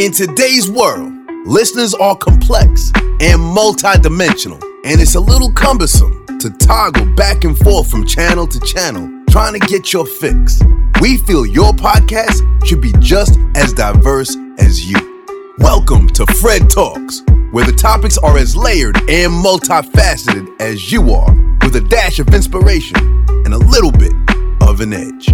In today's world, listeners are complex and multidimensional, and it's a little cumbersome to toggle back and forth from channel to channel trying to get your fix. We feel your podcast should be just as diverse as you. Welcome to Fred Talx, where the topics are as layered and multifaceted as you are, with a dash of inspiration and a little bit of an edge.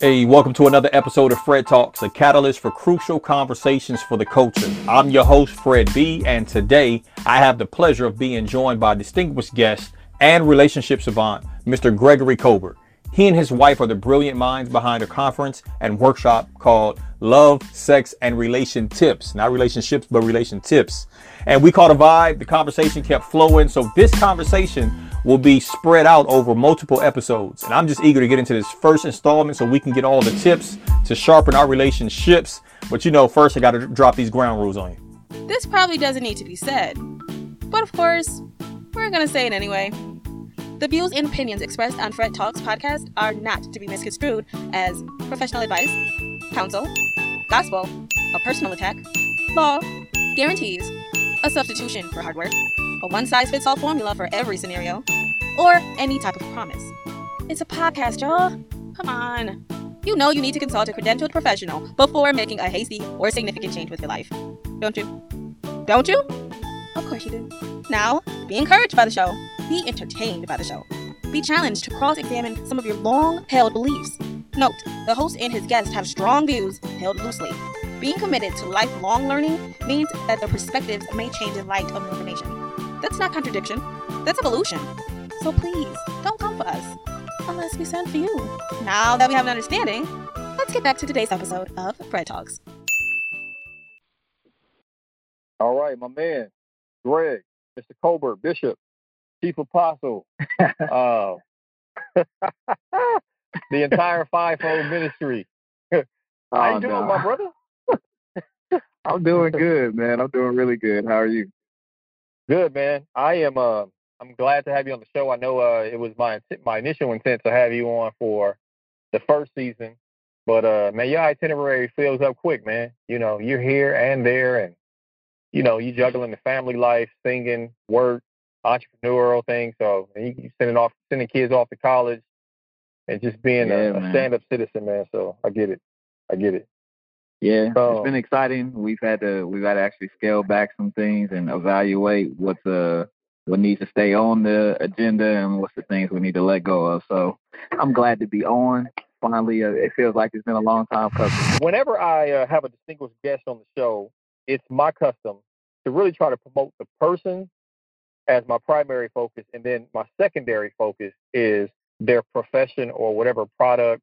Hey, welcome to another episode of Fred Talx, a catalyst for crucial conversations for the culture. I'm your host, Fred B, and today I have the pleasure of being joined by distinguished guest and relationship savant, Mr. Gregory Colbert. He and his wife are the brilliant minds behind a conference and workshop called Love, Sex, and Relation Tips. Not relationships, but relation tips. And we caught a vibe. The conversation kept flowing. So this conversation will be spread out over multiple episodes. And I'm just eager to get into this first installment so we can get all the tips to sharpen our relationships. But you know, first I got to drop these ground rules on you. This probably doesn't need to be said. But of course, we're going to say it anyway. The views and opinions expressed on Fred Talx podcast are not to be misconstrued as professional advice, counsel, gospel, a personal attack, law, guarantees, a substitution for hard work, a one size fits all formula for every scenario, or any type of promise. It's a podcast, y'all. Come on. You know you need to consult a credentialed professional before making a hasty or significant change with your life. Don't you? Don't you? Of course you do. Now, be encouraged by the show. Be entertained by the show. Be challenged to cross examine some of your long held beliefs. Note, the host and his guests have strong views held loosely. Being committed to lifelong learning means that the perspectives may change in light of new information. That's not contradiction, that's evolution. So please, don't come for us unless we send for you. Now that we have an understanding, let's get back to today's episode of Fred Talx. All right, my man, Greg, Mr. Colbert, Bishop, Chief Apostle, uh, the entire fivefold ministry. How Oh, you doing, no. my brother? I'm doing good, man. I'm doing really good. How are you? Good, man. I am. Uh, I'm glad to have you on the show. I know uh, it was my my initial intent to have you on for the first season, but uh, man, your itinerary fills up quick, man. You know, you're here and there, and you know, you juggling the family life, singing, work, entrepreneurial thing. So and you, sending off sending kids off to college, and just being Yeah, a, a stand up citizen, man. So I get it. I get it. Yeah, So- it's been exciting. We've had to we've had to actually scale back some things and evaluate what's uh what needs to stay on the agenda and what's the things we need to let go of. So I'm glad to be on. Finally, uh, it feels like it's been a long time coming. whenever I uh, have a distinguished guest on the show, it's my custom to really try to promote the person as my primary focus, and then my secondary focus is their profession or whatever product,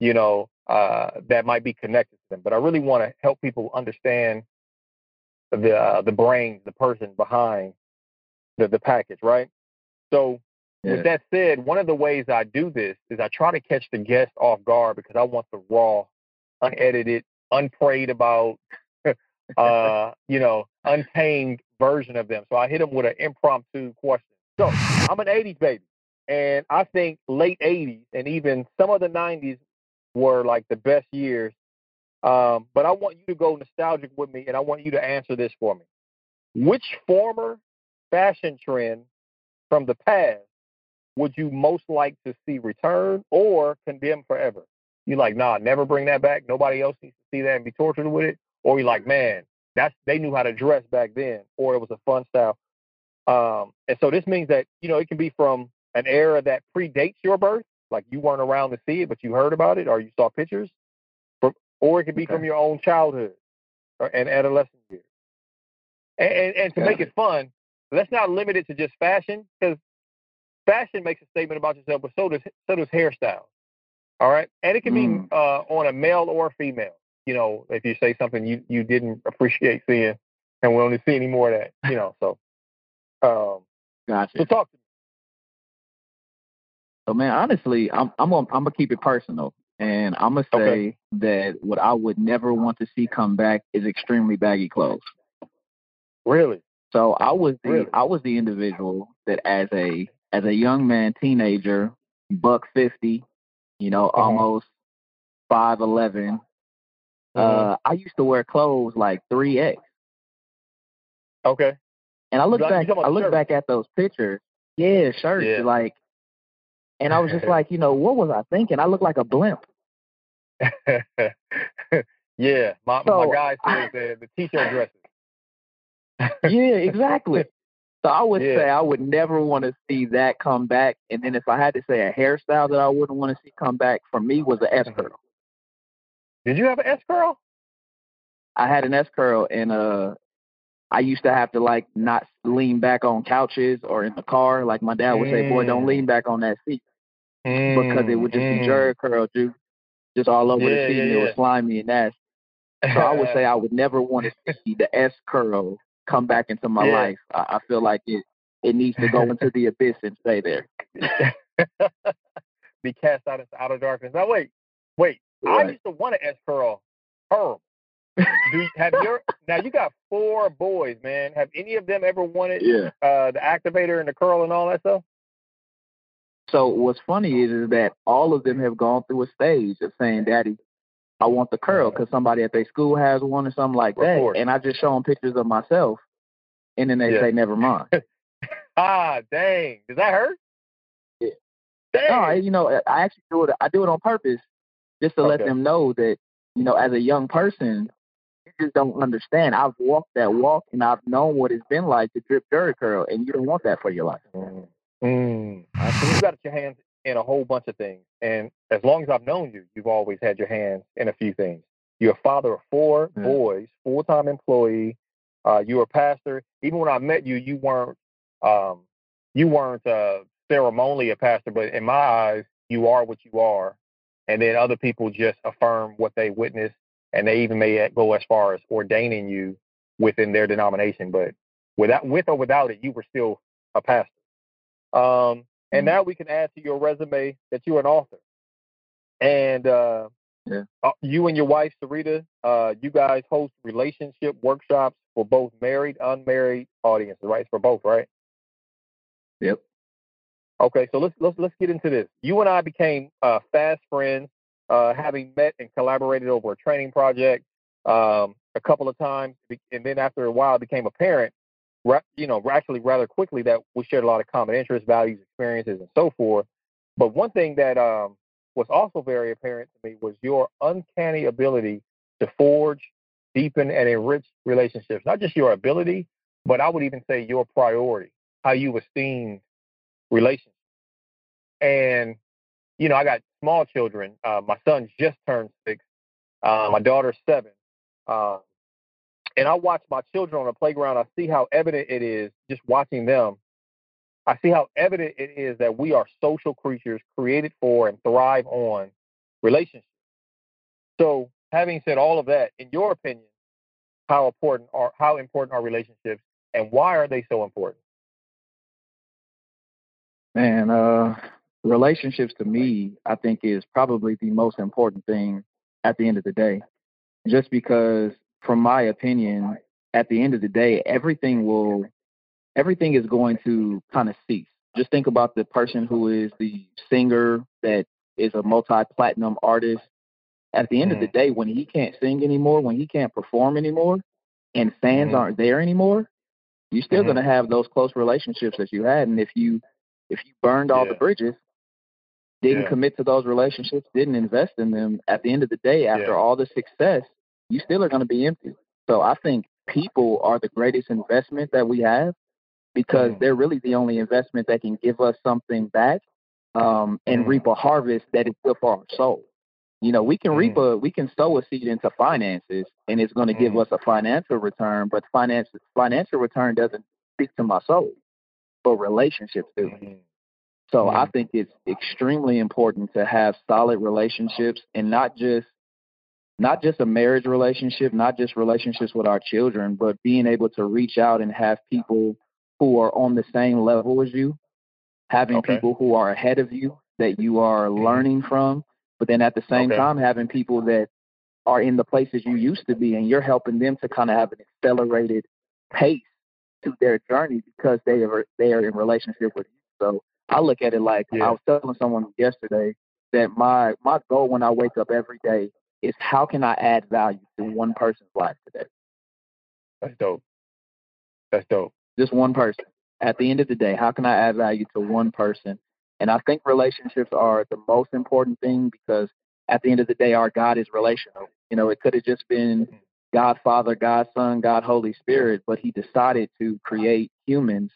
you know, uh, that might be connected to them. But I really want to help people understand the uh, the brains, the person behind the the package, right? So Yeah. with that said, one of the ways I do this is I try to catch the guest off guard because I want the raw, unedited, unprayed about, uh, you know, untamed version of them. So I hit them with an impromptu question. So I'm an 80s baby, and I think late 80s and even some of the 90s were like the best years. Um, but I want you to go nostalgic with me, and I want you to answer this for me. Which former fashion trend from the past would you most like to see return or condemn forever? You like, nah, never bring that back. Nobody else needs to see that and be tortured with it. Or you like, man, that's they knew how to dress back then, or it was a fun style. Um, and so this means that you know it can be from an era that predates your birth, like you weren't around to see it, but you heard about it or you saw pictures, from, or it could be Okay. from your own childhood or, and adolescent years. And, and, and to make it fun, let's not limit it to just fashion because fashion makes a statement about yourself, but so does so does hairstyle. All right, and it can Mm. be uh, on a male or female. You know, if you say something you you didn't appreciate seeing, and we only see any more of that. You know, so um, Gotcha. so talk. So man, honestly, I'm I'm gonna, I'm gonna keep it personal, and I'm gonna say Okay. that what I would never want to see come back is extremely baggy clothes. Really? So I was the Really? I was the individual that as a as a young man, teenager, buck fifty, You know, Uh-huh. almost five eleven. Mhm. Uh, I used to wear clothes like three X, Okay. and I look Like, back. I look back at those pictures. Yeah, shirts. Yeah. Like, and I was just like, you know, what was I thinking? I look like a blimp. yeah, my So, my guy says the, the t-shirt dresses. yeah, exactly. So I would Yeah. say I would never want to see that come back. And then if I had to say a hairstyle that I wouldn't want to see come back for me was an S curl. Did you have an S curl? I had an S curl and uh I used to have to like not lean back on couches or in the car. Like my dad would say, Boy, don't Mm. lean back on that seat because it would just be Jheri curl juice just all over Yeah, the seat yeah, and it yeah. was slimy and nasty. So I would say I would never want to see the S curl come back into my Yeah. life. I, I feel like it it needs to go into the abyss and stay there. be cast out into outer darkness. Now wait, wait. I Right. used to want an S curl. Horrible. Do you, have your now you got four boys, man. Have any of them ever wanted Yeah. uh, the activator and the curl and all that stuff? So what's funny is, is that all of them have gone through a stage of saying, "Daddy, I want the curl," because somebody at their school has one or something like that. And I just show them pictures of myself, and then they Yeah. say, "Never mind." Ah, dang. Does that hurt? Yeah. Dang. no, I, you know, I actually do it. I do it on purpose, just to let them know that you know, as a young person, you just don't understand. I've walked that walk, and I've known what it's been like to drip Jheri curl, and you don't want that for your life. Mm. So you've got your hands in a whole bunch of things. And as long as I've known you, you've always had your hands in a few things. You're a father of four boys, full time employee. Uh, you're a pastor. Even when I met you, you weren't um, you weren't uh, ceremonially a pastor, but in my eyes, you are what you are. And then other people just affirm what they witness, and they even may go as far as ordaining you within their denomination. But without, with or without it, you were still a pastor. Um, and Mhm. now we can add to your resume that you're an author. And uh, Yeah. uh, you and your wife, Sarita, uh, you guys host relationship workshops for both married, unmarried audiences, right? It's for both, right? Yep. Okay, so let's let's let's get into this. You and I became uh, fast friends, uh, having met and collaborated over a training project um, a couple of times, and then after a while it became apparent, you know, actually rather quickly that we shared a lot of common interests, values, experiences, and so forth. But one thing that um, was also very apparent to me was your uncanny ability to forge, deepen, and enrich relationships. Not just your ability, but I would even say your priority, how you esteem relationships. And, you know, I got small children. Uh, my son just turned six. Uh, my daughter's seven. Uh, and I watch my children on the playground. I see how evident it is just watching them. I see how evident it is that we are social creatures created for and thrive on relationships. So, having said all of that, in your opinion, how important are how important are relationships, and why are they so important? Man, uh, relationships to me, I think, is probably the most important thing at the end of the day. Just because, from my opinion, at the end of the day, everything will, everything is going to kind of cease. Just think about the person who is the singer that is a multi-platinum artist. At the end of the day, when he can't sing anymore, when he can't perform anymore, and fans Mhm. aren't there anymore, you're still Mhm. going to have those close relationships that you had. And if you if you burned all the bridges, didn't Yeah. commit to those relationships, didn't invest in them, at the end of the day, after Yeah. all the success, you still are going to be empty. So I think people are the greatest investment that we have because Mhm. they're really the only investment that can give us something back um, and reap a harvest that is good for our soul. You know, we can reap Mm. a we can sow a seed into finances and it's going to give Mm. us a financial return, but finance financial return doesn't speak to my soul. But relationships do. So I think it's extremely important to have solid relationships and not just not just a marriage relationship, not just relationships with our children, but being able to reach out and have people who are on the same level as you, having Okay. people who are ahead of you that you are mm-hmm. learning from, but then at the same Okay. time having people that are in the places you used to be and you're helping them to kind of have an accelerated pace to their journey because they are they are in relationship with you. So I look at it like Yeah. I was telling someone yesterday, that my my goal when I wake up every day is how can I add value to one person's life today? That's dope. That's dope. Just one person. At the end of the day, how can I add value to one person? And I think relationships are the most important thing because at the end of the day, our God is relational. You know, it could have just been mm-hmm. God Father, God Son, God Holy Spirit, but He decided to create humans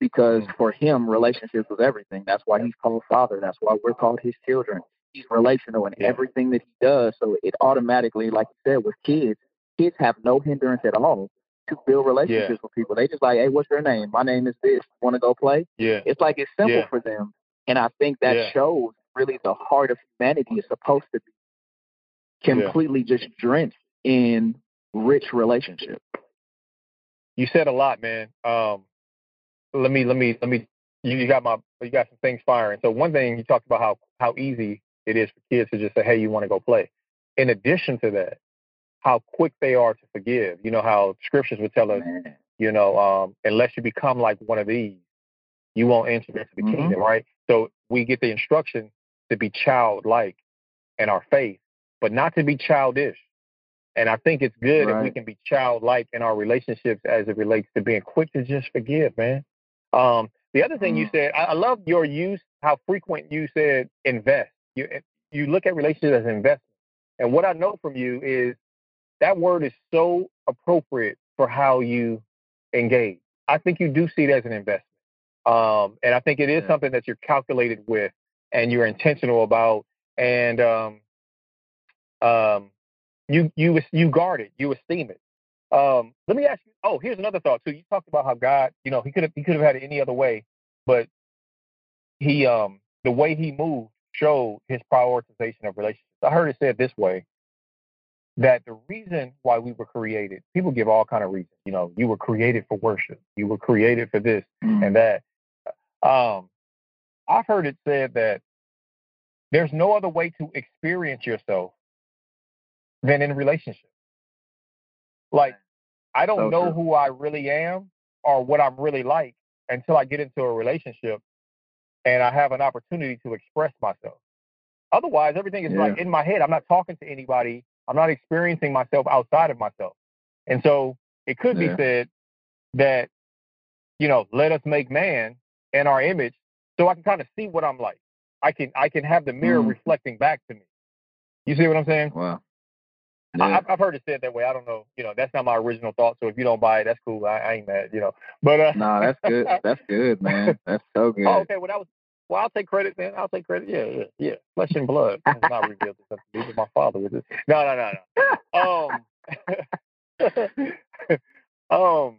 because mm-hmm. for Him, relationships was everything. That's why He's called Father. That's why we're called His children. He's relational in yeah. everything that He does. So it automatically, like you said, with kids, kids have no hindrance at all to build relationships yeah. with people. They just like, hey, what's your name? My name is this. Want to go play? Yeah. It's like it's simple yeah. for them, and I think that shows really the heart of humanity is supposed to be completely just drenched in rich relationship. You said a lot, man. Um, let me let me let me. You, you got my you got some things firing. So one thing you talked about how how easy it is for kids to just say, "Hey, you want to go play." In addition to that, how quick they are to forgive. You know how scriptures would tell us, man. you know, um, unless you become like one of these, you won't enter into the mm-hmm. kingdom, right? So we get the instruction to be childlike in our faith, but not to be childish. And I think it's good right. if we can be childlike in our relationships as it relates to being quick to just forgive, man. Um, the other thing mm. you said, I, I love your use, how frequent you said invest. You you look at relationships as an investment. And what I know from you is that word is so appropriate for how you engage. I think you do see it as an investment. Um, and I think it is yeah. something that you're calculated with and you're intentional about. And um, um, you you you guard it, you esteem it. Um, let me ask you. Oh, here's another thought too. You talked about how God, you know, he could have he could have had it any other way, but he um the way he moved showed his prioritization of relationships. I heard it said this way that the reason why we were created, people give all kind of reasons. You know, you were created for worship. You were created for this mm. and that. Um, I've heard it said that there's no other way to experience yourself than in relationship. Like, I don't so know true. who I really am or what I'm really like until I get into a relationship and I have an opportunity to express myself. Otherwise, everything is yeah. like in my head. I'm not talking to anybody. I'm not experiencing myself outside of myself. And so it could yeah. be said that, you know, let us make man in our image so I can kind of see what I'm like. I can I can have the mirror mm. reflecting back to me. You see what I'm saying? Wow. Yeah. I, have heard it said that way. I don't know. You know, that's not my original thought. So if you don't buy it, that's cool. I, I ain't mad. You know, but uh, no, that's good. That's good, man. That's so good. Oh, okay, well that was. Well, I'll take credit, man. I'll take credit. Yeah, yeah, yeah. Flesh and blood. It's not revealed to me, my father it. No, no, no, no. Um, um,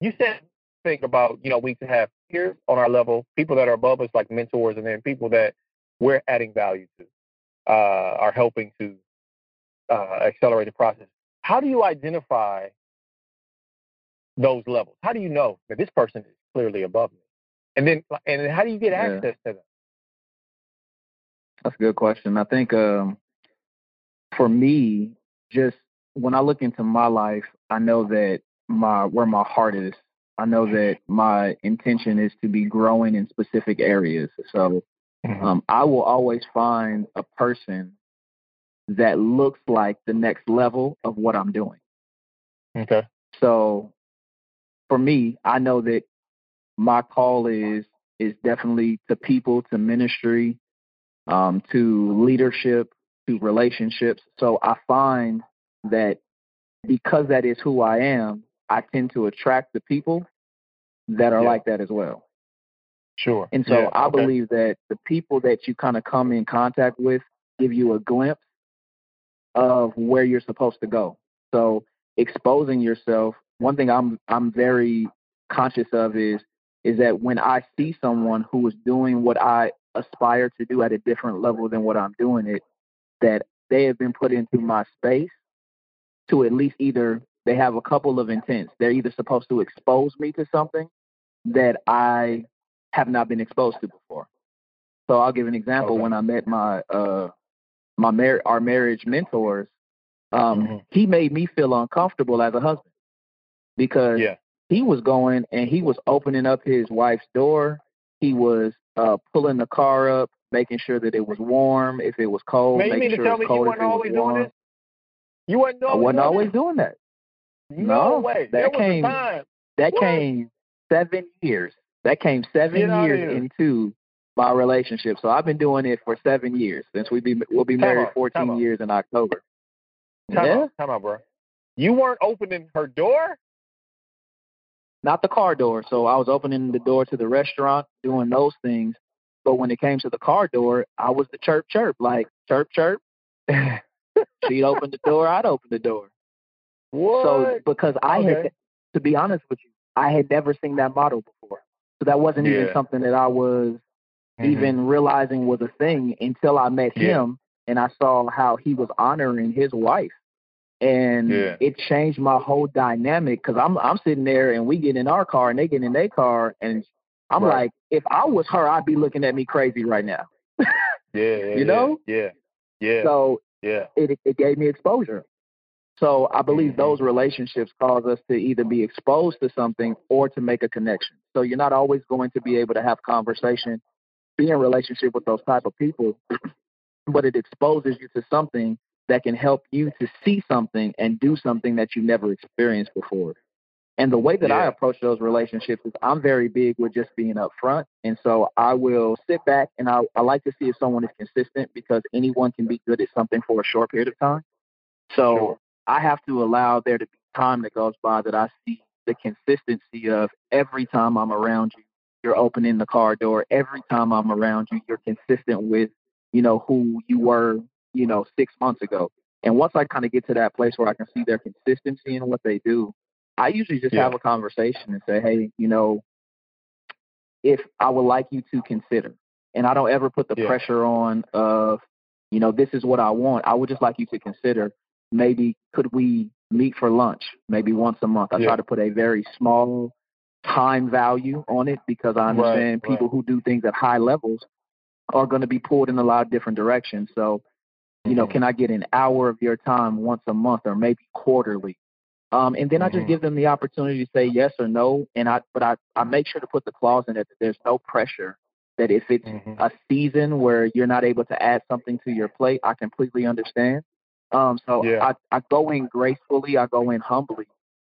you said think about you know we can have peers on our level, people that are above us like mentors, and then people that we're adding value to, uh, are helping to uh, accelerate the process. How do you identify those levels? How do you know that this person is clearly above me? And then, and then how do you get access to them? That's a good question. I think um, for me, just when I look into my life, I know that my where my heart is. I know that my intention is to be growing in specific areas. So mm-hmm. um, I will always find a person that looks like the next level of what I'm doing. Okay. So for me, I know that my call is is definitely to people, to ministry, um, to leadership, to relationships. So I find that because that is who I am, I tend to attract the people that are yeah. like that as well. Sure. And so yeah, I okay. believe that the people that you kind of come in contact with give you a glimpse of where you're supposed to go. So exposing yourself, one thing I'm I'm very conscious of is is that when I see someone who is doing what I aspire to do at a different level than what I'm doing it, that they have been put into my space to at least either they have a couple of intents. They're either supposed to expose me to something that I have not been exposed to before. So I'll give an example. Okay. When I met my uh, my mar- our marriage mentors, um, mm-hmm. he made me feel uncomfortable as a husband because yeah. he was going and he was opening up his wife's door. He was uh, pulling the car up, making sure that it was warm. If it was cold, Man, making sure it was cold. If it was always doing warm. You wasn't I always wasn't doing always this? doing that. No, No, way. that came-. That What? came seven years. That came seven years into my relationship. So I've been doing it for seven years since we be we'll be Time married out, time 14 out. years in October. Time yeah, out, time out, bro. You weren't opening her door? not the car door. So I was opening the door to the restaurant, doing those things. But when it came to the car door, I was the chirp chirp, like chirp chirp. She'd open the door, I'd open the door. what? So because I had, to be honest with you, I had never seen that model before. So that wasn't even something that I was Mhm. even realizing was a thing until I met Yeah. him and I saw how he was honoring his wife. And Yeah. it changed my whole dynamic because I'm I'm sitting there and we get in our car and they get in their car and I'm Right. like, if I was her, I'd be looking at me crazy right now. yeah, yeah, you know? Yeah, yeah, So yeah. it it gave me exposure. So I believe Mhm. those relationships cause us to either be exposed to something or to make a connection. So you're not always going to be able to have conversation, be in relationship with those type of people, but it exposes you to something that can help you to see something and do something that you never experienced before. And the way that I approach those relationships is I'm very big with just being upfront. And so I will sit back and I, I like to see if someone is consistent because anyone can be good at something for a short period of time. So Sure. I have to allow there to be time that goes by that I see the consistency of every time I'm around you, you're opening the car door. Every time I'm around you, you're consistent with, you know, who you were, you know, six months ago. And once I kind of get to that place where I can see their consistency in what they do, I usually just Yeah. have a conversation and say, hey, you know, if I would like you to consider, and I don't ever put the Yeah. pressure on of, you know, this is what I want. I would just like you to consider maybe could we meet for lunch maybe once a month. I Yeah. try to put a very small time value on it because I understand right. people who do things at high levels are going to be pulled in a lot of different directions. So, you know, Mhm. can I get an hour of your time once a month or maybe quarterly? Um, and then I just Mhm. give them the opportunity to say yes or no. And I, but I, I make sure to put the clause in it that there's no pressure. That if it's Mhm. a season where you're not able to add something to your plate, I completely understand. Um, so Yeah. I, I go in gracefully, I go in humbly,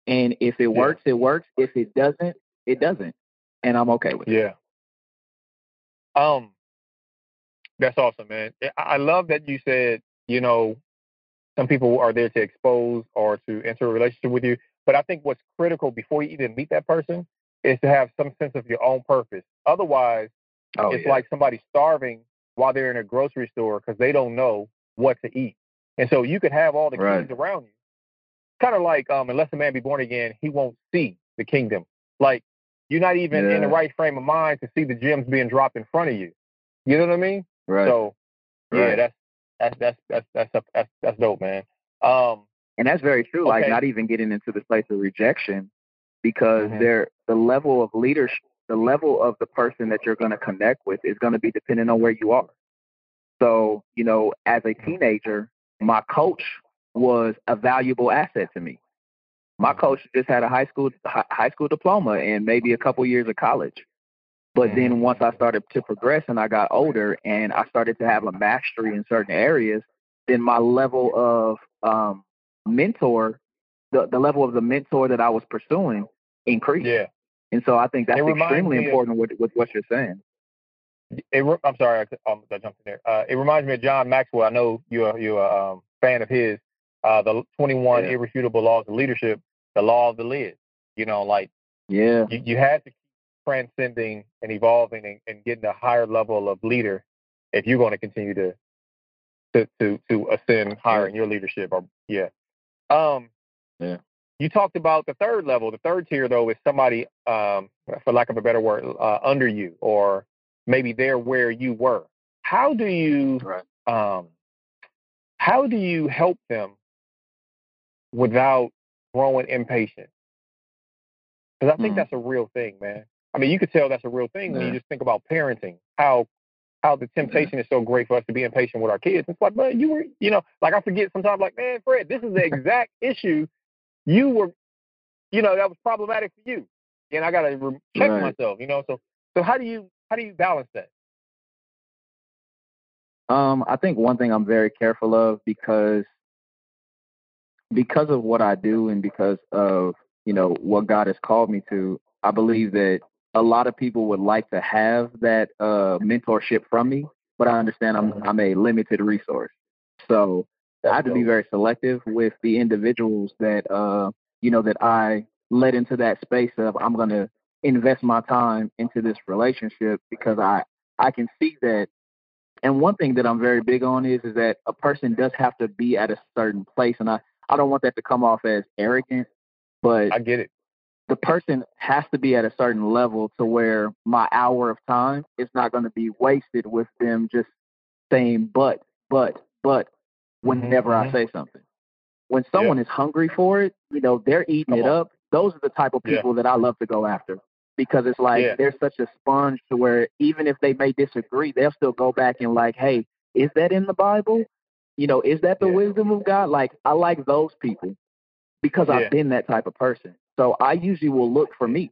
and if it Yeah. works, it works. If it doesn't, it doesn't, and I'm okay with it. Yeah. Um, that's awesome, man. I love that you said, you know, some people are there to expose or to enter a relationship with you. But I think what's critical before you even meet that person is to have some sense of your own purpose. Otherwise, Oh, it's yeah. like somebody starving while they're in a grocery store because they don't know what to eat. And so you could have all the Right. kings around you. Kind of like, um, unless a man be born again, he won't see the kingdom. Like you're not even in the right frame of mind to see the gems being dropped in front of you. You know what I mean? right. So yeah, Right. that's that's that's that's that's that's, that's dope, man. Um, And that's very true. Like not even getting into the place of rejection because Mhm. there the level of leadership the level of the person that you're going to connect with is going to be dependent on where you are. So, you know, as a teenager, my coach was a valuable asset to me. My coach just had a high school high school diploma and maybe a couple years of college. But then once I started to progress and I got older and I started to have a mastery in certain areas, then my level of um, mentor, the, the level of the mentor that I was pursuing increased. yeah. And so I think that's extremely me of- important with, with what you're saying. It, I'm sorry, I, um, I jumped in there. Uh, it reminds me of John Maxwell. I know you're you're a um, fan of his. Uh, the 21 Yeah. irrefutable laws of leadership, the law of the lid. You know, like Yeah. you, you had to keep transcending and evolving and, and getting a higher level of leader if you're going to continue to to to to ascend higher in your leadership. Or yeah, um, Yeah. You talked about the third level. The third tier, though, is somebody, um, for lack of a better word, uh, under you, or maybe they're where you were. How do you Right. um, how do you help them without growing impatient? Because I think Mm. that's a real thing, man. I mean, you could tell that's a real thing when you just think about parenting. How how the temptation is so great for us to be impatient with our kids. It's like, man, you were, you know, like I forget sometimes, like, man, Fred, this is the exact issue you were, you know, that was problematic for you, and I got to re- check Right. myself, you know. So, so how do you how do you balance that? Um, I think one thing I'm very careful of because because of what I do and because of you know what God has called me to, I believe that a lot of people would like to have that uh, mentorship from me, but I understand I'm I'm a limited resource, so I have to be very selective with the individuals that uh, you know that I let into that space of I'm going to invest my time into this relationship because I I can see that. And one thing that I'm very big on is is that a person does have to be at a certain place, and I I don't want that to come off as arrogant, but I get it. The person has to be at a certain level to where my hour of time is not going to be wasted with them just saying but but but whenever mm-hmm. I say something. When someone yeah. is hungry for it, you know, they're eating Come it on. up. Those are the type of people yeah. that I love to go after because it's like yeah. they're such a sponge to where even if they may disagree, they'll still go back and like, hey, is that in the Bible? You know, is that the yeah. wisdom of God? Like, I like those people because yeah. I've been that type of person. So I usually will look for me.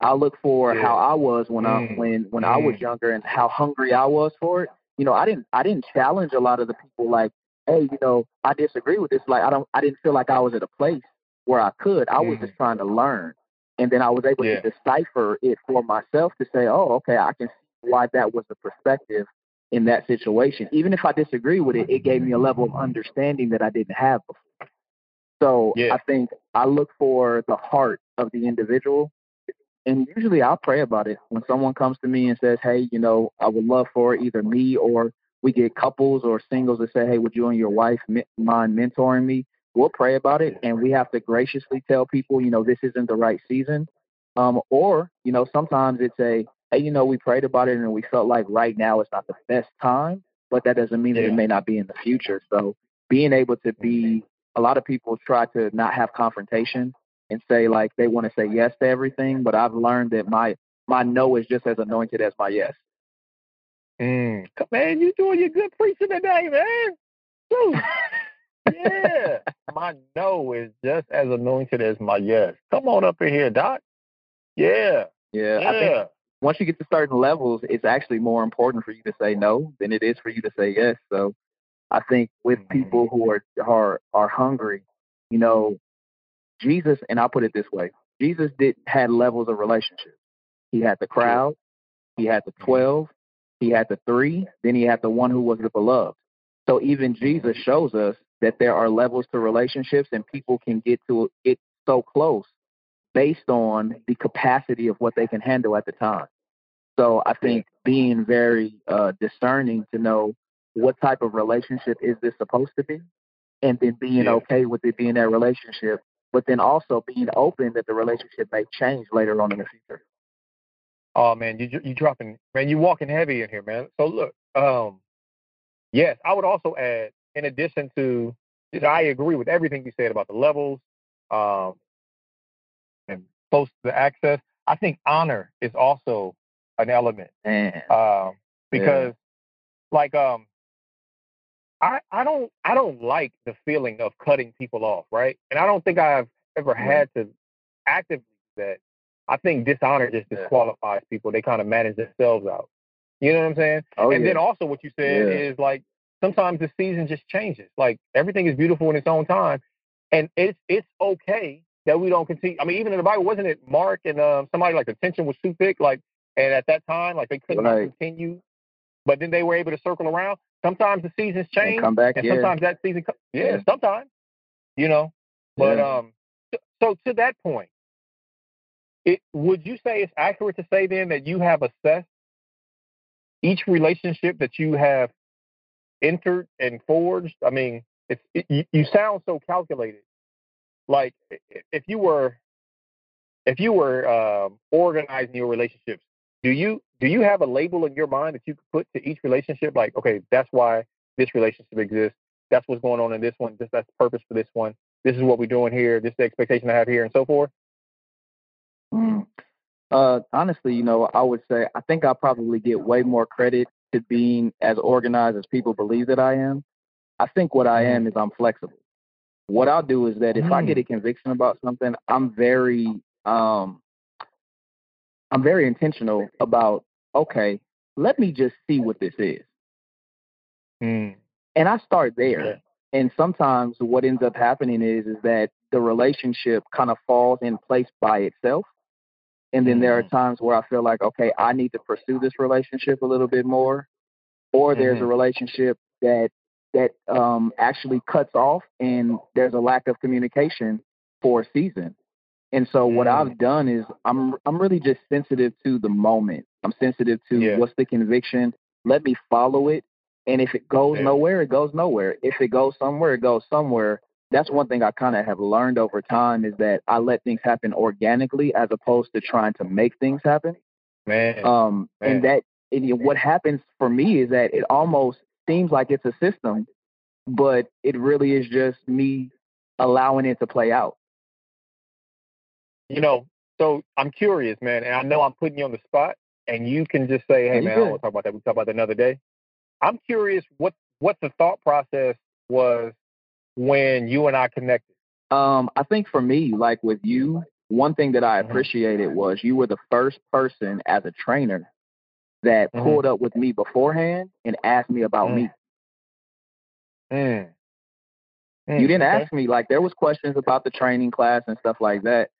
I'll look for how I was when mm. I when when mm. I was mm. younger and how hungry I was for it. You know, I didn't I didn't challenge a lot of the people like, hey, you know, I disagree with this. Like I don't I didn't feel like I was at a place where I could. I was just mm. trying to learn. And then I was able yeah. to decipher it for myself to say, oh, okay, I can see why that was the perspective in that situation. Even if I disagree with it, it gave me a level of understanding that I didn't have before. So yeah. I think I look for the heart of the individual. And usually I'll pray about it. When someone comes to me and says, hey, you know, I would love for either me or we get couples or singles that say, hey, would you and your wife mind mentoring me? we'll pray about it and we have to graciously tell people, you know, this isn't the right season. Um, or, you know, sometimes it's a, you know, we prayed about it and we felt like right now it's not the best time, but that doesn't mean yeah. that it may not be in the future. So being able to be, a lot of people try to not have confrontation and say like they want to say yes to everything, but I've learned that my my no is just as anointed as my yes. Mm. Man, you doing your good preaching today, man. Yeah, my no is just as anointed as my yes. Come on up in here, Doc. Yeah. Yeah. yeah. I think once you get to certain levels, it's actually more important for you to say no than it is for you to say yes. So I think with mm-hmm. people who are are are hungry, you know, Jesus, and I'll put it this way: Jesus did had levels of relationship. He had the crowd, he had the mm-hmm. twelve, he had the three, then he had the one who was the beloved. So even Jesus shows us that there are levels to relationships and people can get to it so close based on the capacity of what they can handle at the time. So I think being very uh, discerning to know what type of relationship is this supposed to be, and then being yeah. okay with it being that relationship, but then also being open that the relationship may change later on in the future. Oh man, you you dropping man, you walking heavy in here, man. So look, um, yes, I would also add in addition to, I agree with everything you said about the levels um, and close to the access. I think honor is also an element uh, because, yeah. like, um, I I don't I don't like the feeling of cutting people off, right? And I don't think I've ever had to actively do that. I think dishonor just disqualifies people. They kind of manage themselves out. You know what I'm saying? Oh, and yeah. then also what you said yeah. is like sometimes the season just changes. Like everything is beautiful in its own time, and it's it's okay that we don't continue. I mean, even in the Bible, wasn't it Mark and uh, somebody like the tension was too thick, like, and at that time, like they couldn't right. continue, but then they were able to circle around. Sometimes the seasons change, and come back, and yeah. sometimes that season, yeah, yeah, sometimes, you know. But yeah. um, so, so to that point, it would you say it's accurate to say then that you have assessed each relationship that you have entered and forged. I mean, it's it, you, you sound so calculated. Like if you were if you were um, organizing your relationships, do you do you have a label in your mind that you could put to each relationship? Like, okay, that's why this relationship exists. That's what's going on in this one. This that's the purpose for this one. This is what we're doing here. This is the expectation I have here, and so forth. Mm. Uh, honestly, you know, I would say I think I probably get way more credit to being as organized as people believe that I am. I think what I am mm. is I'm flexible. What I'll do is that if mm. I get a mm. conviction about something, I'm very um I'm very intentional about okay, let me just see what this is. Mm. And I start there. Okay. And sometimes what ends up happening is is that the relationship kind of falls in place by itself. And then there are Mhm. times where I feel like, okay, I need to pursue this relationship a little bit more. Or there's a Mhm. relationship that that um, actually cuts off and there's a lack of communication for a season. And so what Mm. I've done is I'm I'm really just sensitive to the moment. I'm sensitive to Yeah. what's the conviction. Let me follow it. And if it goes Yeah. nowhere, it goes nowhere. If it goes somewhere, it goes somewhere. That's one thing I kind of have learned over time is that I let things happen organically as opposed to trying to make things happen. Man. Um, Man. and that and what happens for me is that it almost seems like it's a system, but it really is just me allowing it to play out. You know, so I'm curious, man, and I know I'm putting you on the spot, and you can just say, "Hey, you man, I don't want to talk about that. We talk about that another day." I'm curious what what the thought process was when you and I connected. Um, I think for me, like with you, one thing that I Mhm. appreciated was you were the first person as a trainer that Mhm. pulled up with me beforehand and asked me about Mm. me. Mm. You Mm, didn't okay. ask me like there was questions about the training class and stuff like that.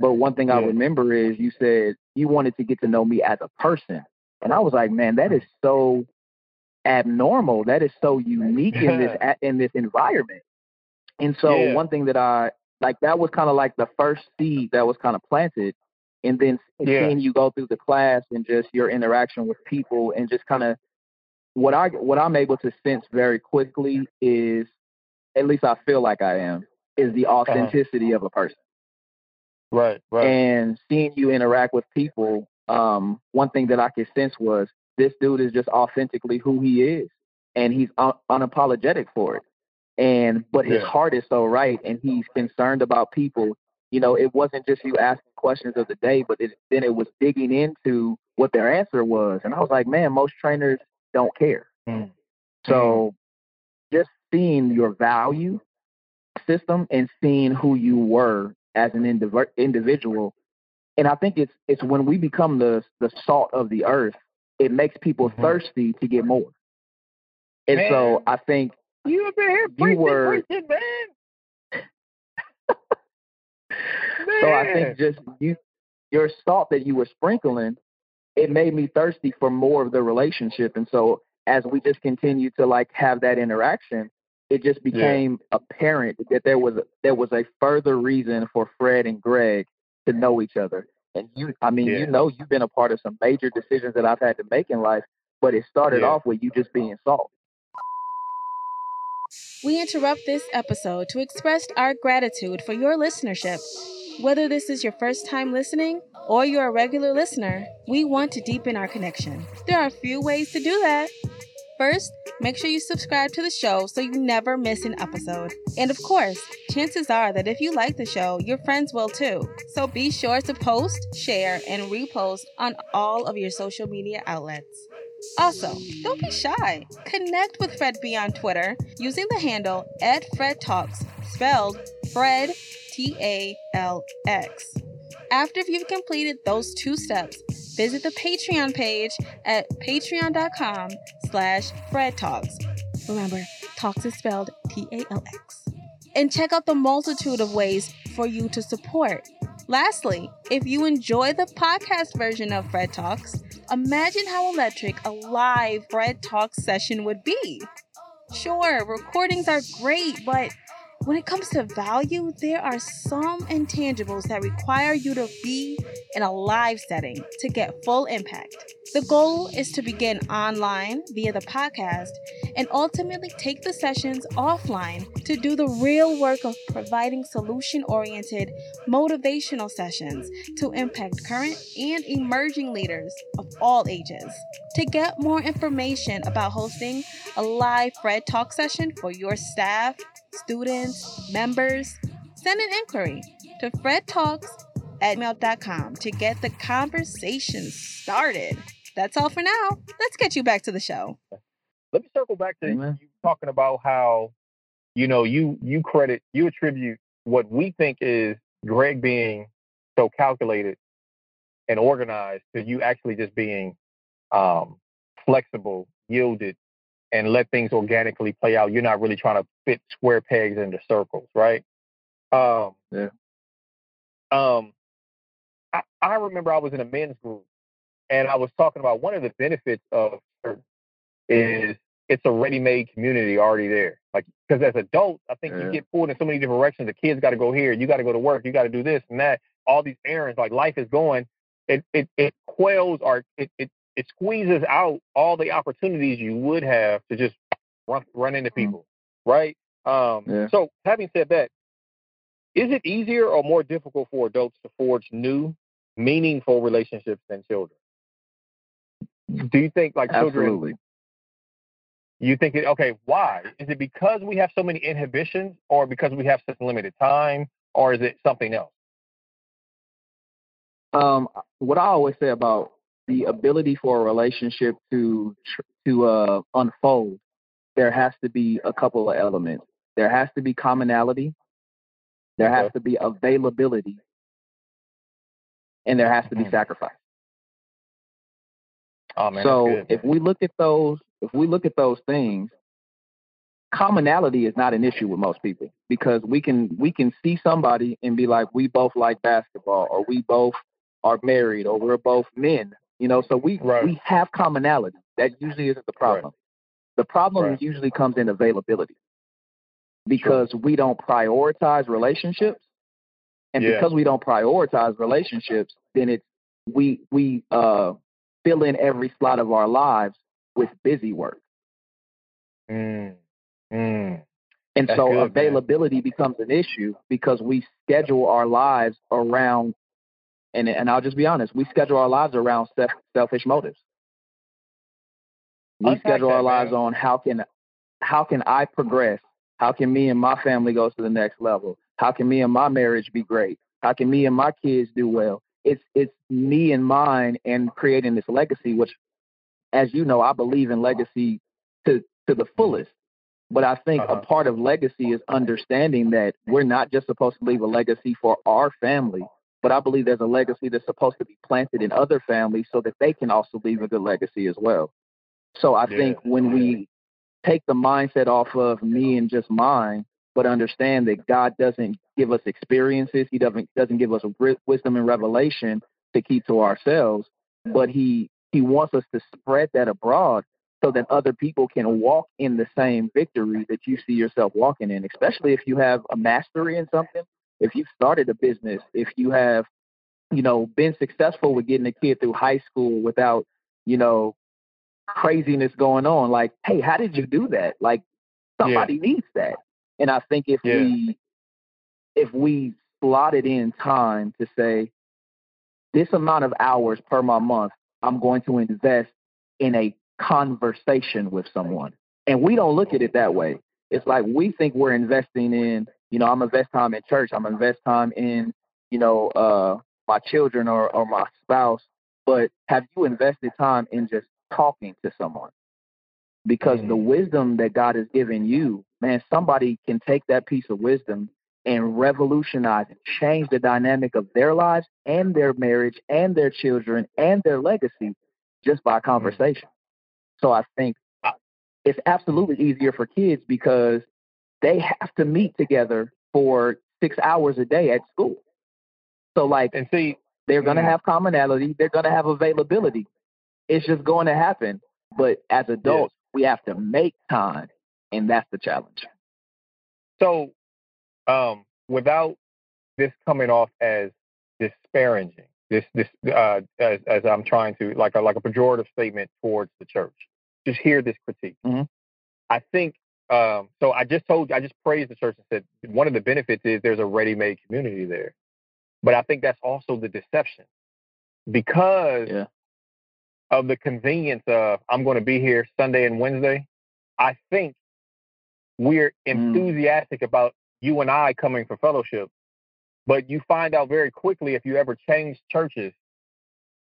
But one thing I remember is you said you wanted to get to know me as a person. And I was like, man, that is so abnormal. That is so unique in this in this environment. And so Yeah. one thing that I like that was kind of like the first seed that was kind of planted. And then Yeah. seeing you go through the class and just your interaction with people and just kind of what I what I'm able to sense very quickly is at least I feel like I am is the uh-huh. authenticity of a person. Right, right. And seeing you interact with people, um, one thing that I could sense was this dude is just authentically who he is, and he's un- unapologetic for it. And but his Yeah. heart is so right, and he's concerned about people. You know, it wasn't just you asking questions of the day, but it, then it was digging into what their answer was. And I was like, man, most trainers don't care. Mm. So just seeing your value system and seeing who you were as an indiv- individual. And I think it's it's when we become the the salt of the earth, it makes people Mhm. thirsty to get more. And Man. so I think You have been here preaching, were- preaching, man. so I think just you your salt that you were sprinkling, it made me thirsty for more of the relationship. And so as we just continue to like have that interaction, it just became apparent that there was a, there was a further reason for Fred and Greg to know each other. And you, I mean, Yeah. you know, you've been a part of some major decisions that I've had to make in life, but it started Yeah. off with you just being salt. We interrupt this episode to express our gratitude for your listenership. Whether this is your first time listening or you're a regular listener, we want to deepen our connection. There are a few ways to do that. First, make sure you subscribe to the show so you never miss an episode. And of course, chances are that if you like the show, your friends will too. So be sure to post, share, and repost on all of your social media outlets. Also, don't be shy. Connect with Fred B on Twitter using the handle at Fred Talx, spelled Fred T A L X. After you've completed those two steps, visit the Patreon page at patreon.com slash Fred Talx. Remember, Talks is spelled T-A-L-X. And check out the multitude of ways for you to support. Lastly, if you enjoy the podcast version of Fred Talx, imagine how electric a live Fred Talx session would be. Sure, recordings are great, but when it comes to value, there are some intangibles that require you to be in a live setting to get full impact. The goal is to begin online via the podcast and ultimately take the sessions offline to do the real work of providing solution oriented motivational sessions to impact current and emerging leaders of all ages. To get more information about hosting a live Fred Talk session for your staff, students, members, send an inquiry to fredtalx at mail.com to get the conversation started. That's all for now. Let's get you back to the show. Let me circle back to Amen. you talking about how, you know, you you credit, you attribute what we think is Greg being so calculated and organized to you actually just being um, flexible, yielded, and let things organically play out. You're not really trying to fit square pegs into circles, right? Um, Yeah. Um, I, I remember I was in a men's group, and I was talking about one of the benefits of church is it's a ready-made community already there. Like, because as adults, I think Yeah. you get pulled in so many different directions. The kids got to go here, you got to go to work, you got to do this and that. All these errands, like life is going. It it it quells our it it it squeezes out all the opportunities you would have to just run run into people, right? Um, Yeah. So, having said that, is it easier or more difficult for adults to forge new, meaningful relationships than children? Do you think like children? Absolutely. You think it? Okay, why? Is it because we have so many inhibitions, or because we have such limited time, or is it something else? Um, what I always say about the ability for a relationship to tr- to uh, unfold, there has to be a couple of elements. There has to be commonality. There has to be availability, and there has to be Mhm. sacrifice. Oh man, so good. if we look at those, if we look at those things, commonality is not an issue with most people because we can we can see somebody and be like, we both like basketball, or we both are married, or we're both men. You know, so we Right. we have commonality. That usually isn't the problem. The problem Right. usually comes in availability because we don't prioritize relationships, and Yeah. because we don't prioritize relationships, then it's we we uh fill in every slot of our lives with busy work. Mm, mm, And That's so good, man. availability becomes an issue because we schedule our lives around and and I'll just be honest, we schedule our lives around self, selfish motives. We schedule our lives on how can how can I progress? How can me and my family go to the next level? How can me and my marriage be great? How can me and my kids do well? It's it's me and mine and creating this legacy, which as you know, I believe in legacy to to the fullest. But I think Uh-huh. a part of legacy is understanding that we're not just supposed to leave a legacy for our family, but I believe there's a legacy that's supposed to be planted in other families so that they can also leave a good legacy as well. So I Yeah, think when we take the mindset off of me and just mine, but understand that God doesn't give us experiences, He doesn't doesn't give us wisdom and revelation to keep to ourselves, but He He wants us to spread that abroad so that other people can walk in the same victory that you see yourself walking in, especially if you have a mastery in something, if you've started a business, if you have, you know, been successful with getting a kid through high school without, you know, craziness going on. Like, hey, how did you do that? Like somebody needs that. And I think if Yeah. we if we slotted in time to say this amount of hours per my month, I'm going to invest in a conversation with someone. And we don't look at it that way. It's like we think we're investing in, you know, I'm invest time in church, I'm invest time in, you know, uh my children or, or my spouse. But have you invested time in just talking to someone? Because the Mm. wisdom that God has given you, man, somebody can take that piece of wisdom and revolutionize and change the dynamic of their lives and their marriage and their children and their legacy just by conversation. So I think it's absolutely easier for kids because they have to meet together for six hours a day at school. So like And see, they're going to Mm. have commonality, they're going to have availability. It's just going to happen. But as adults, we have to make time, and that's the challenge. so um, without this coming off as disparaging, this this uh, as as I'm trying to like a like a pejorative statement towards the church, just hear this critique. Mhm. I think um, so. I just told I just praised the church and said one of the benefits is there's a ready-made community there, but I think that's also the deception because Yeah. of the convenience of I'm going to be here Sunday and Wednesday. I think we're enthusiastic about you and I coming for fellowship, but you find out very quickly if you ever change churches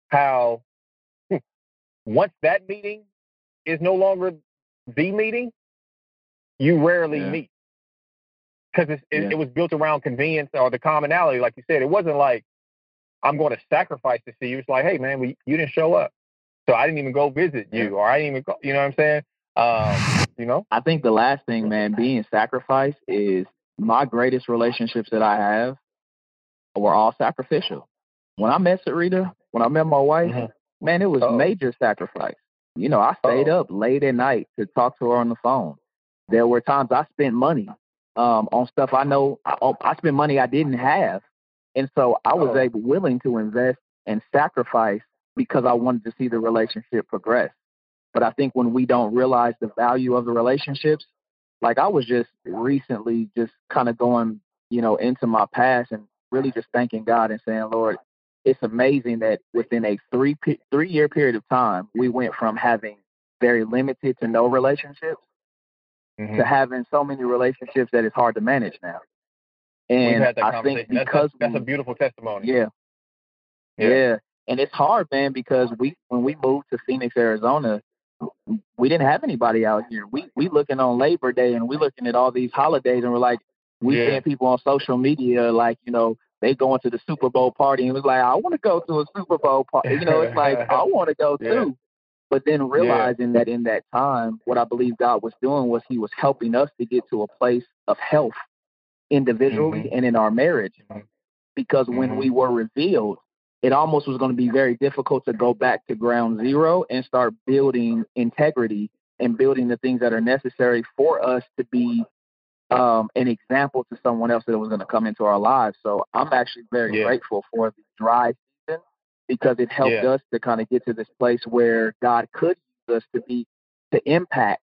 how once that meeting is no longer the meeting, you rarely Yeah. meet because it, Yeah. it was built around convenience or the commonality, like you said. It wasn't like I'm going to sacrifice to see you. It's like, hey man, we, you didn't show up, so I didn't even go visit you, or I didn't even go. You know what I'm saying? Um, you know, I think the last thing, man, being sacrificed is my greatest relationships that I have were all sacrificial. When I met Sarita, when I met my wife, Mhm. man, it was Uh-oh. major sacrifice. You know, I stayed Uh-oh. up late at night to talk to her on the phone. There were times I spent money um, on stuff I know I, oh, I spent money I didn't have, and so I was Uh-oh. able willing to invest and sacrifice because I wanted to see the relationship progress. But I think when we don't realize the value of the relationships, like I was just recently just kind of going, you know, into my past and really just thanking God and saying, Lord, it's amazing that within a three three year period of time, we went from having very limited to no relationships Mhm. to having so many relationships that it's hard to manage now. And had that I think That's- because that's, that's, a beautiful testimony. yeah, yeah, and it's hard, man, because we when we moved to Phoenix, Arizona, we didn't have anybody out here. We we looking on Labor Day and we looking at all these holidays and we're like, we Yeah. seeing people on social media like, you know, they going to the Super Bowl party and it was like, I want to go to a Super Bowl party. You know, it's like I want to go Yeah. too. But then realizing that in that time, what I believe God was doing was He was helping us to get to a place of health individually and in our marriage. Because when Mhm. we were revealed, it almost was going to be very difficult to go back to ground zero and start building integrity and building the things that are necessary for us to be um, an example to someone else that was going to come into our lives. So I'm actually very Yeah. grateful for the dry because it helped Yeah. us to kind of get to this place where God could use us to be to impact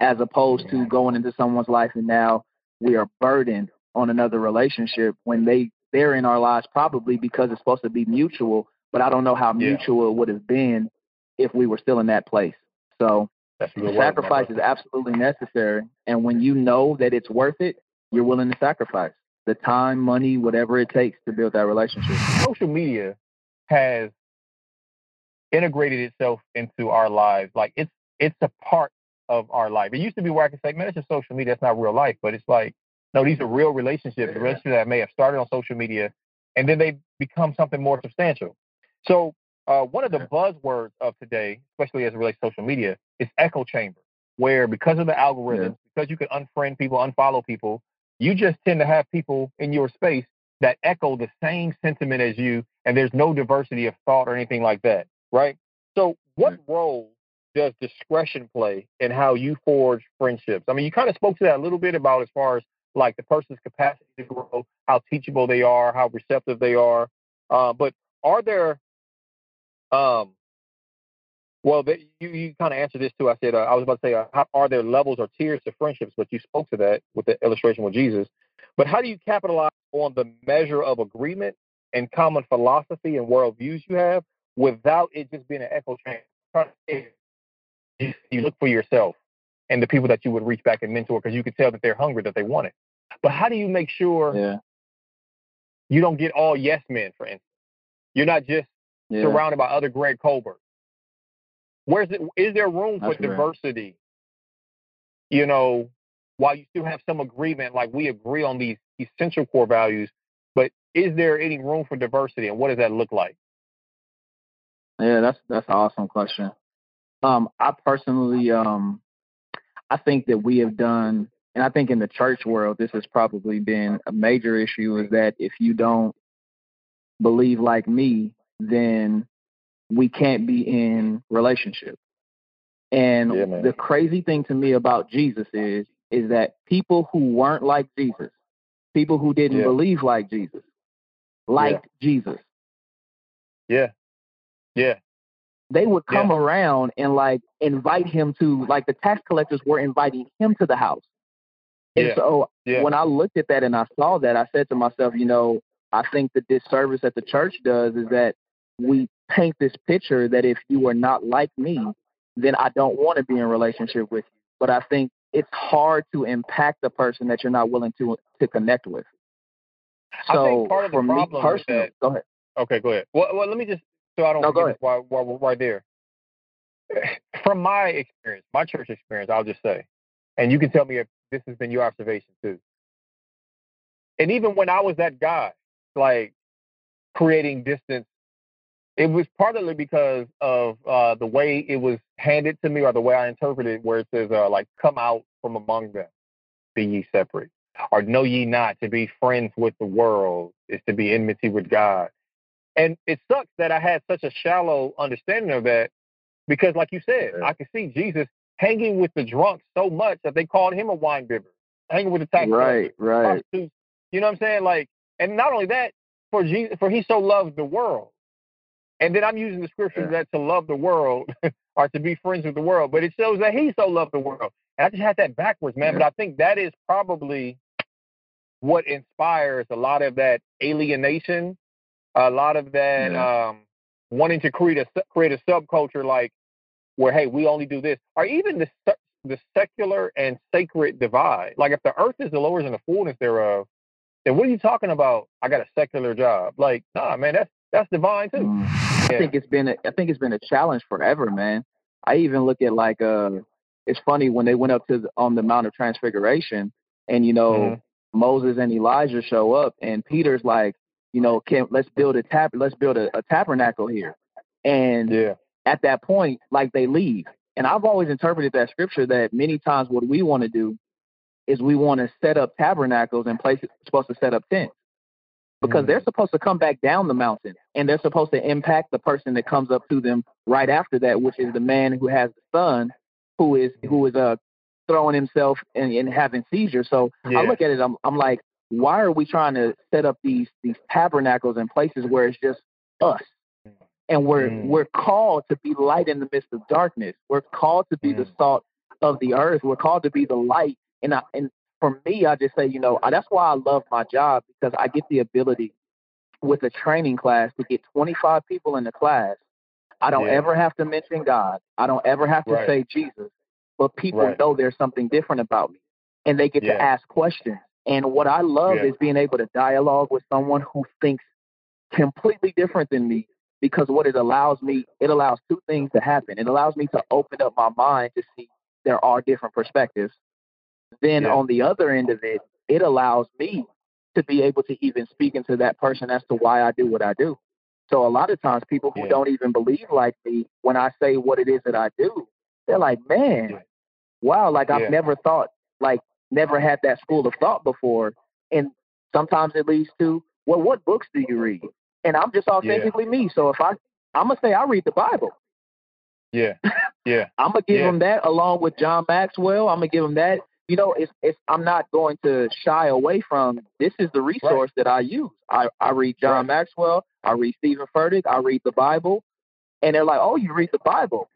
as opposed to going into someone's life and now we are burdened on another relationship when they they're in our lives probably because it's supposed to be mutual, but I don't know how Yeah. mutual it would have been if we were still in that place. So word, sacrifice is absolutely necessary. And when you know that it's worth it, you're willing to sacrifice the time, money, whatever it takes to build that relationship. social media has integrated itself into our lives. Like it's it's a part of our life. It used to be where I could say, man, it's just social media. That's not real life. But it's like, no, these are real relationships. The relationships that may have started on social media, and then they become something more substantial. So uh, one of the buzzwords of today, especially as it relates to social media, is echo chamber, where because of the algorithms, because you can unfriend people, unfollow people, you just tend to have people in your space that echo the same sentiment as you, and there's no diversity of thought or anything like that, right? So, what role does discretion play in how you forge friendships? I mean, you kind of spoke to that a little bit about as far as like the person's capacity to grow, how teachable they are, how receptive they are. Uh, but are there, um, well, the, you, you kind of answered this too. I said, uh, I was about to say, uh, how, are there levels or tiers to friendships? But you spoke to that with the illustration with Jesus. But how do you capitalize on the measure of agreement and common philosophy and worldviews you have without it just being an echo chamber? Trying to say, You look for yourself and the people that you would reach back and mentor because you could tell that they're hungry, that they want it. But how do you make sure Yeah. you don't get all yes men, for instance? You're not just Yeah. surrounded by other Greg Colbert. Where's it? Is there room for That's right. diversity? You know, while you still have some agreement, like we agree on these essential core values, is there any room for diversity, and what does that look like? Yeah, that's that's an awesome question. Um, I personally, um, I think that we have done, and I think in the church world, this has probably been a major issue. Is that if you don't believe like me, then we can't be in relationship. And Yeah, the crazy thing to me about Jesus is, is that people who weren't like Jesus, people who didn't Yeah. believe like Jesus, liked Jesus. Yeah, yeah, they would Yeah. come around and like invite him to like the tax collectors were inviting him to the house. And Yeah. so yeah, when I looked at that and I saw that, I said to myself, you know, I think the disservice that the church does is that we paint this picture that if you are not like me, then I don't want to be in relationship with you. But I think it's hard to impact the person that you're not willing to to connect with. I So think part of the problem that- go ahead. Okay, go ahead. Well, well, let me just so I don't No, go forget while, while we're right there. From my experience, my church experience, I'll just say, and you can tell me if this has been your observation too. And even when I was that guy, like creating distance it was partly because of uh, the way it was handed to me or the way I interpreted it, where it says, uh, like, come out from among them, be ye separate. Or know ye not to be friends with the world is to be enmity with God. And it sucks that I had such a shallow understanding of that because, like you said, I could see Jesus hanging with the drunks so much that they called him a wine bibber, hanging with the tax right, right. You know what I'm saying? Like, and not only that, for Jesus, for he so loved the world and then I'm using the scripture yeah. that to love the world or to be friends with the world, but it shows that he so loved the world. And I just had that backwards, man. Yeah. But I think that is probably what inspires a lot of that alienation, a lot of that yeah. um, wanting to create a create a subculture like where hey, we only do this, or even the the secular and sacred divide. Like if the earth is the Lord's and the fullness thereof, then what are you talking about? I got a secular job. Like, nah, man, that's that's divine too. Mm. I think it's been a, I think it's been a challenge forever, man. I even look at like uh it's funny when they went up to the, on the Mount of Transfiguration and you know mm-hmm. Moses and Elijah show up and Peter's like, you know, can let's build a tab let's build a, a tabernacle here. And yeah. at that point, like they leave. And I've always interpreted that scripture that many times what we want to do is we want to set up tabernacles and places supposed to set up tents because mm. they're supposed to come back down the mountain and they're supposed to impact the person that comes up to them right after that, which is the man who has the son who is who is uh throwing himself and, and having seizures. So yeah. I look at it, I'm I'm like, why are we trying to set up these these tabernacles and places where it's just us? And we're mm. we're called to be light in the midst of darkness. We're called to be mm. the salt of the earth. We're called to be the light. And I, and for me, I just say, you know, that's why I love my job because I get the ability with a training class to get 25 people in the class. I don't yeah. ever have to mention God. I don't ever have to right. say Jesus, but people right. know there's something different about me and they get yeah. to ask questions. And what I love yeah. is being able to dialogue with someone who thinks completely different than me because what it allows me, it allows two things to happen. It allows me to open up my mind to see there are different perspectives then on the other end of it, it allows me to be able to even speak into that person as to why I do what I do. So a lot of times people who yeah. don't even believe like me, when I say what it is that I do, they're like, man, yeah. wow, like I've never thought, like never had that school of thought before. And sometimes it leads to, well, what books do you read? And I'm just authentically me. So if I, I'm gonna say I read the Bible. Yeah, yeah. I'm gonna give them that along with John Maxwell. I'm gonna give them that you know, it's, it's I'm not going to shy away from this is the resource right. that I use. I, I read John right. Maxwell, I read Steven Furtick, I read the Bible, and they're like, oh, you read the Bible.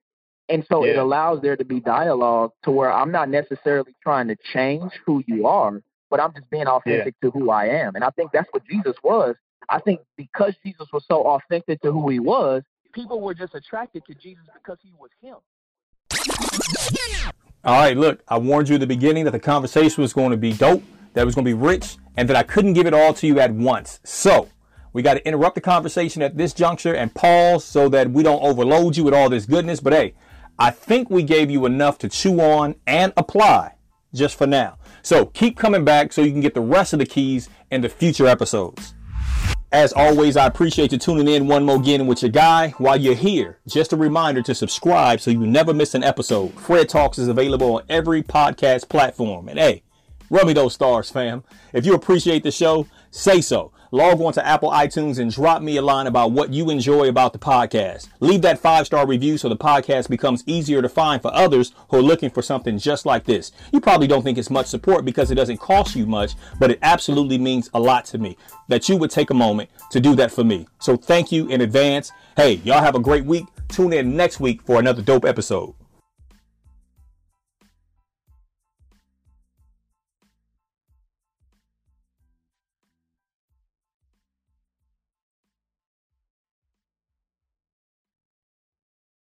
And so yeah. it allows there to be dialogue to where I'm not necessarily trying to change who you are, but I'm just being authentic yeah. to who I am. And I think that's what Jesus was. I think because Jesus was so authentic to who he was, people were just attracted to Jesus because he was him. All right, look, I warned you at the beginning that the conversation was going to be dope, that it was going to be rich, and that I couldn't give it all to you at once. So, we got to interrupt the conversation at this juncture and pause so that we don't overload you with all this goodness. But hey, I think we gave you enough to chew on and apply just for now. So keep coming back so you can get the rest of the keys in the future episodes. As always, I appreciate you tuning in one more again with your guy. While you're here, just a reminder to subscribe so you never miss an episode. Fred Talx is available on every podcast platform. And hey, run me those stars, fam. If you appreciate the show, say so log on to Apple iTunes and drop me a line about what you enjoy about the podcast. Leave that five star review so the podcast becomes easier to find for others who are looking for something just like this. You probably don't think it's much support because it doesn't cost you much, but it absolutely means a lot to me that you would take a moment to do that for me. So thank you in advance. Hey, y'all have a great week. Tune in next week for another dope episode.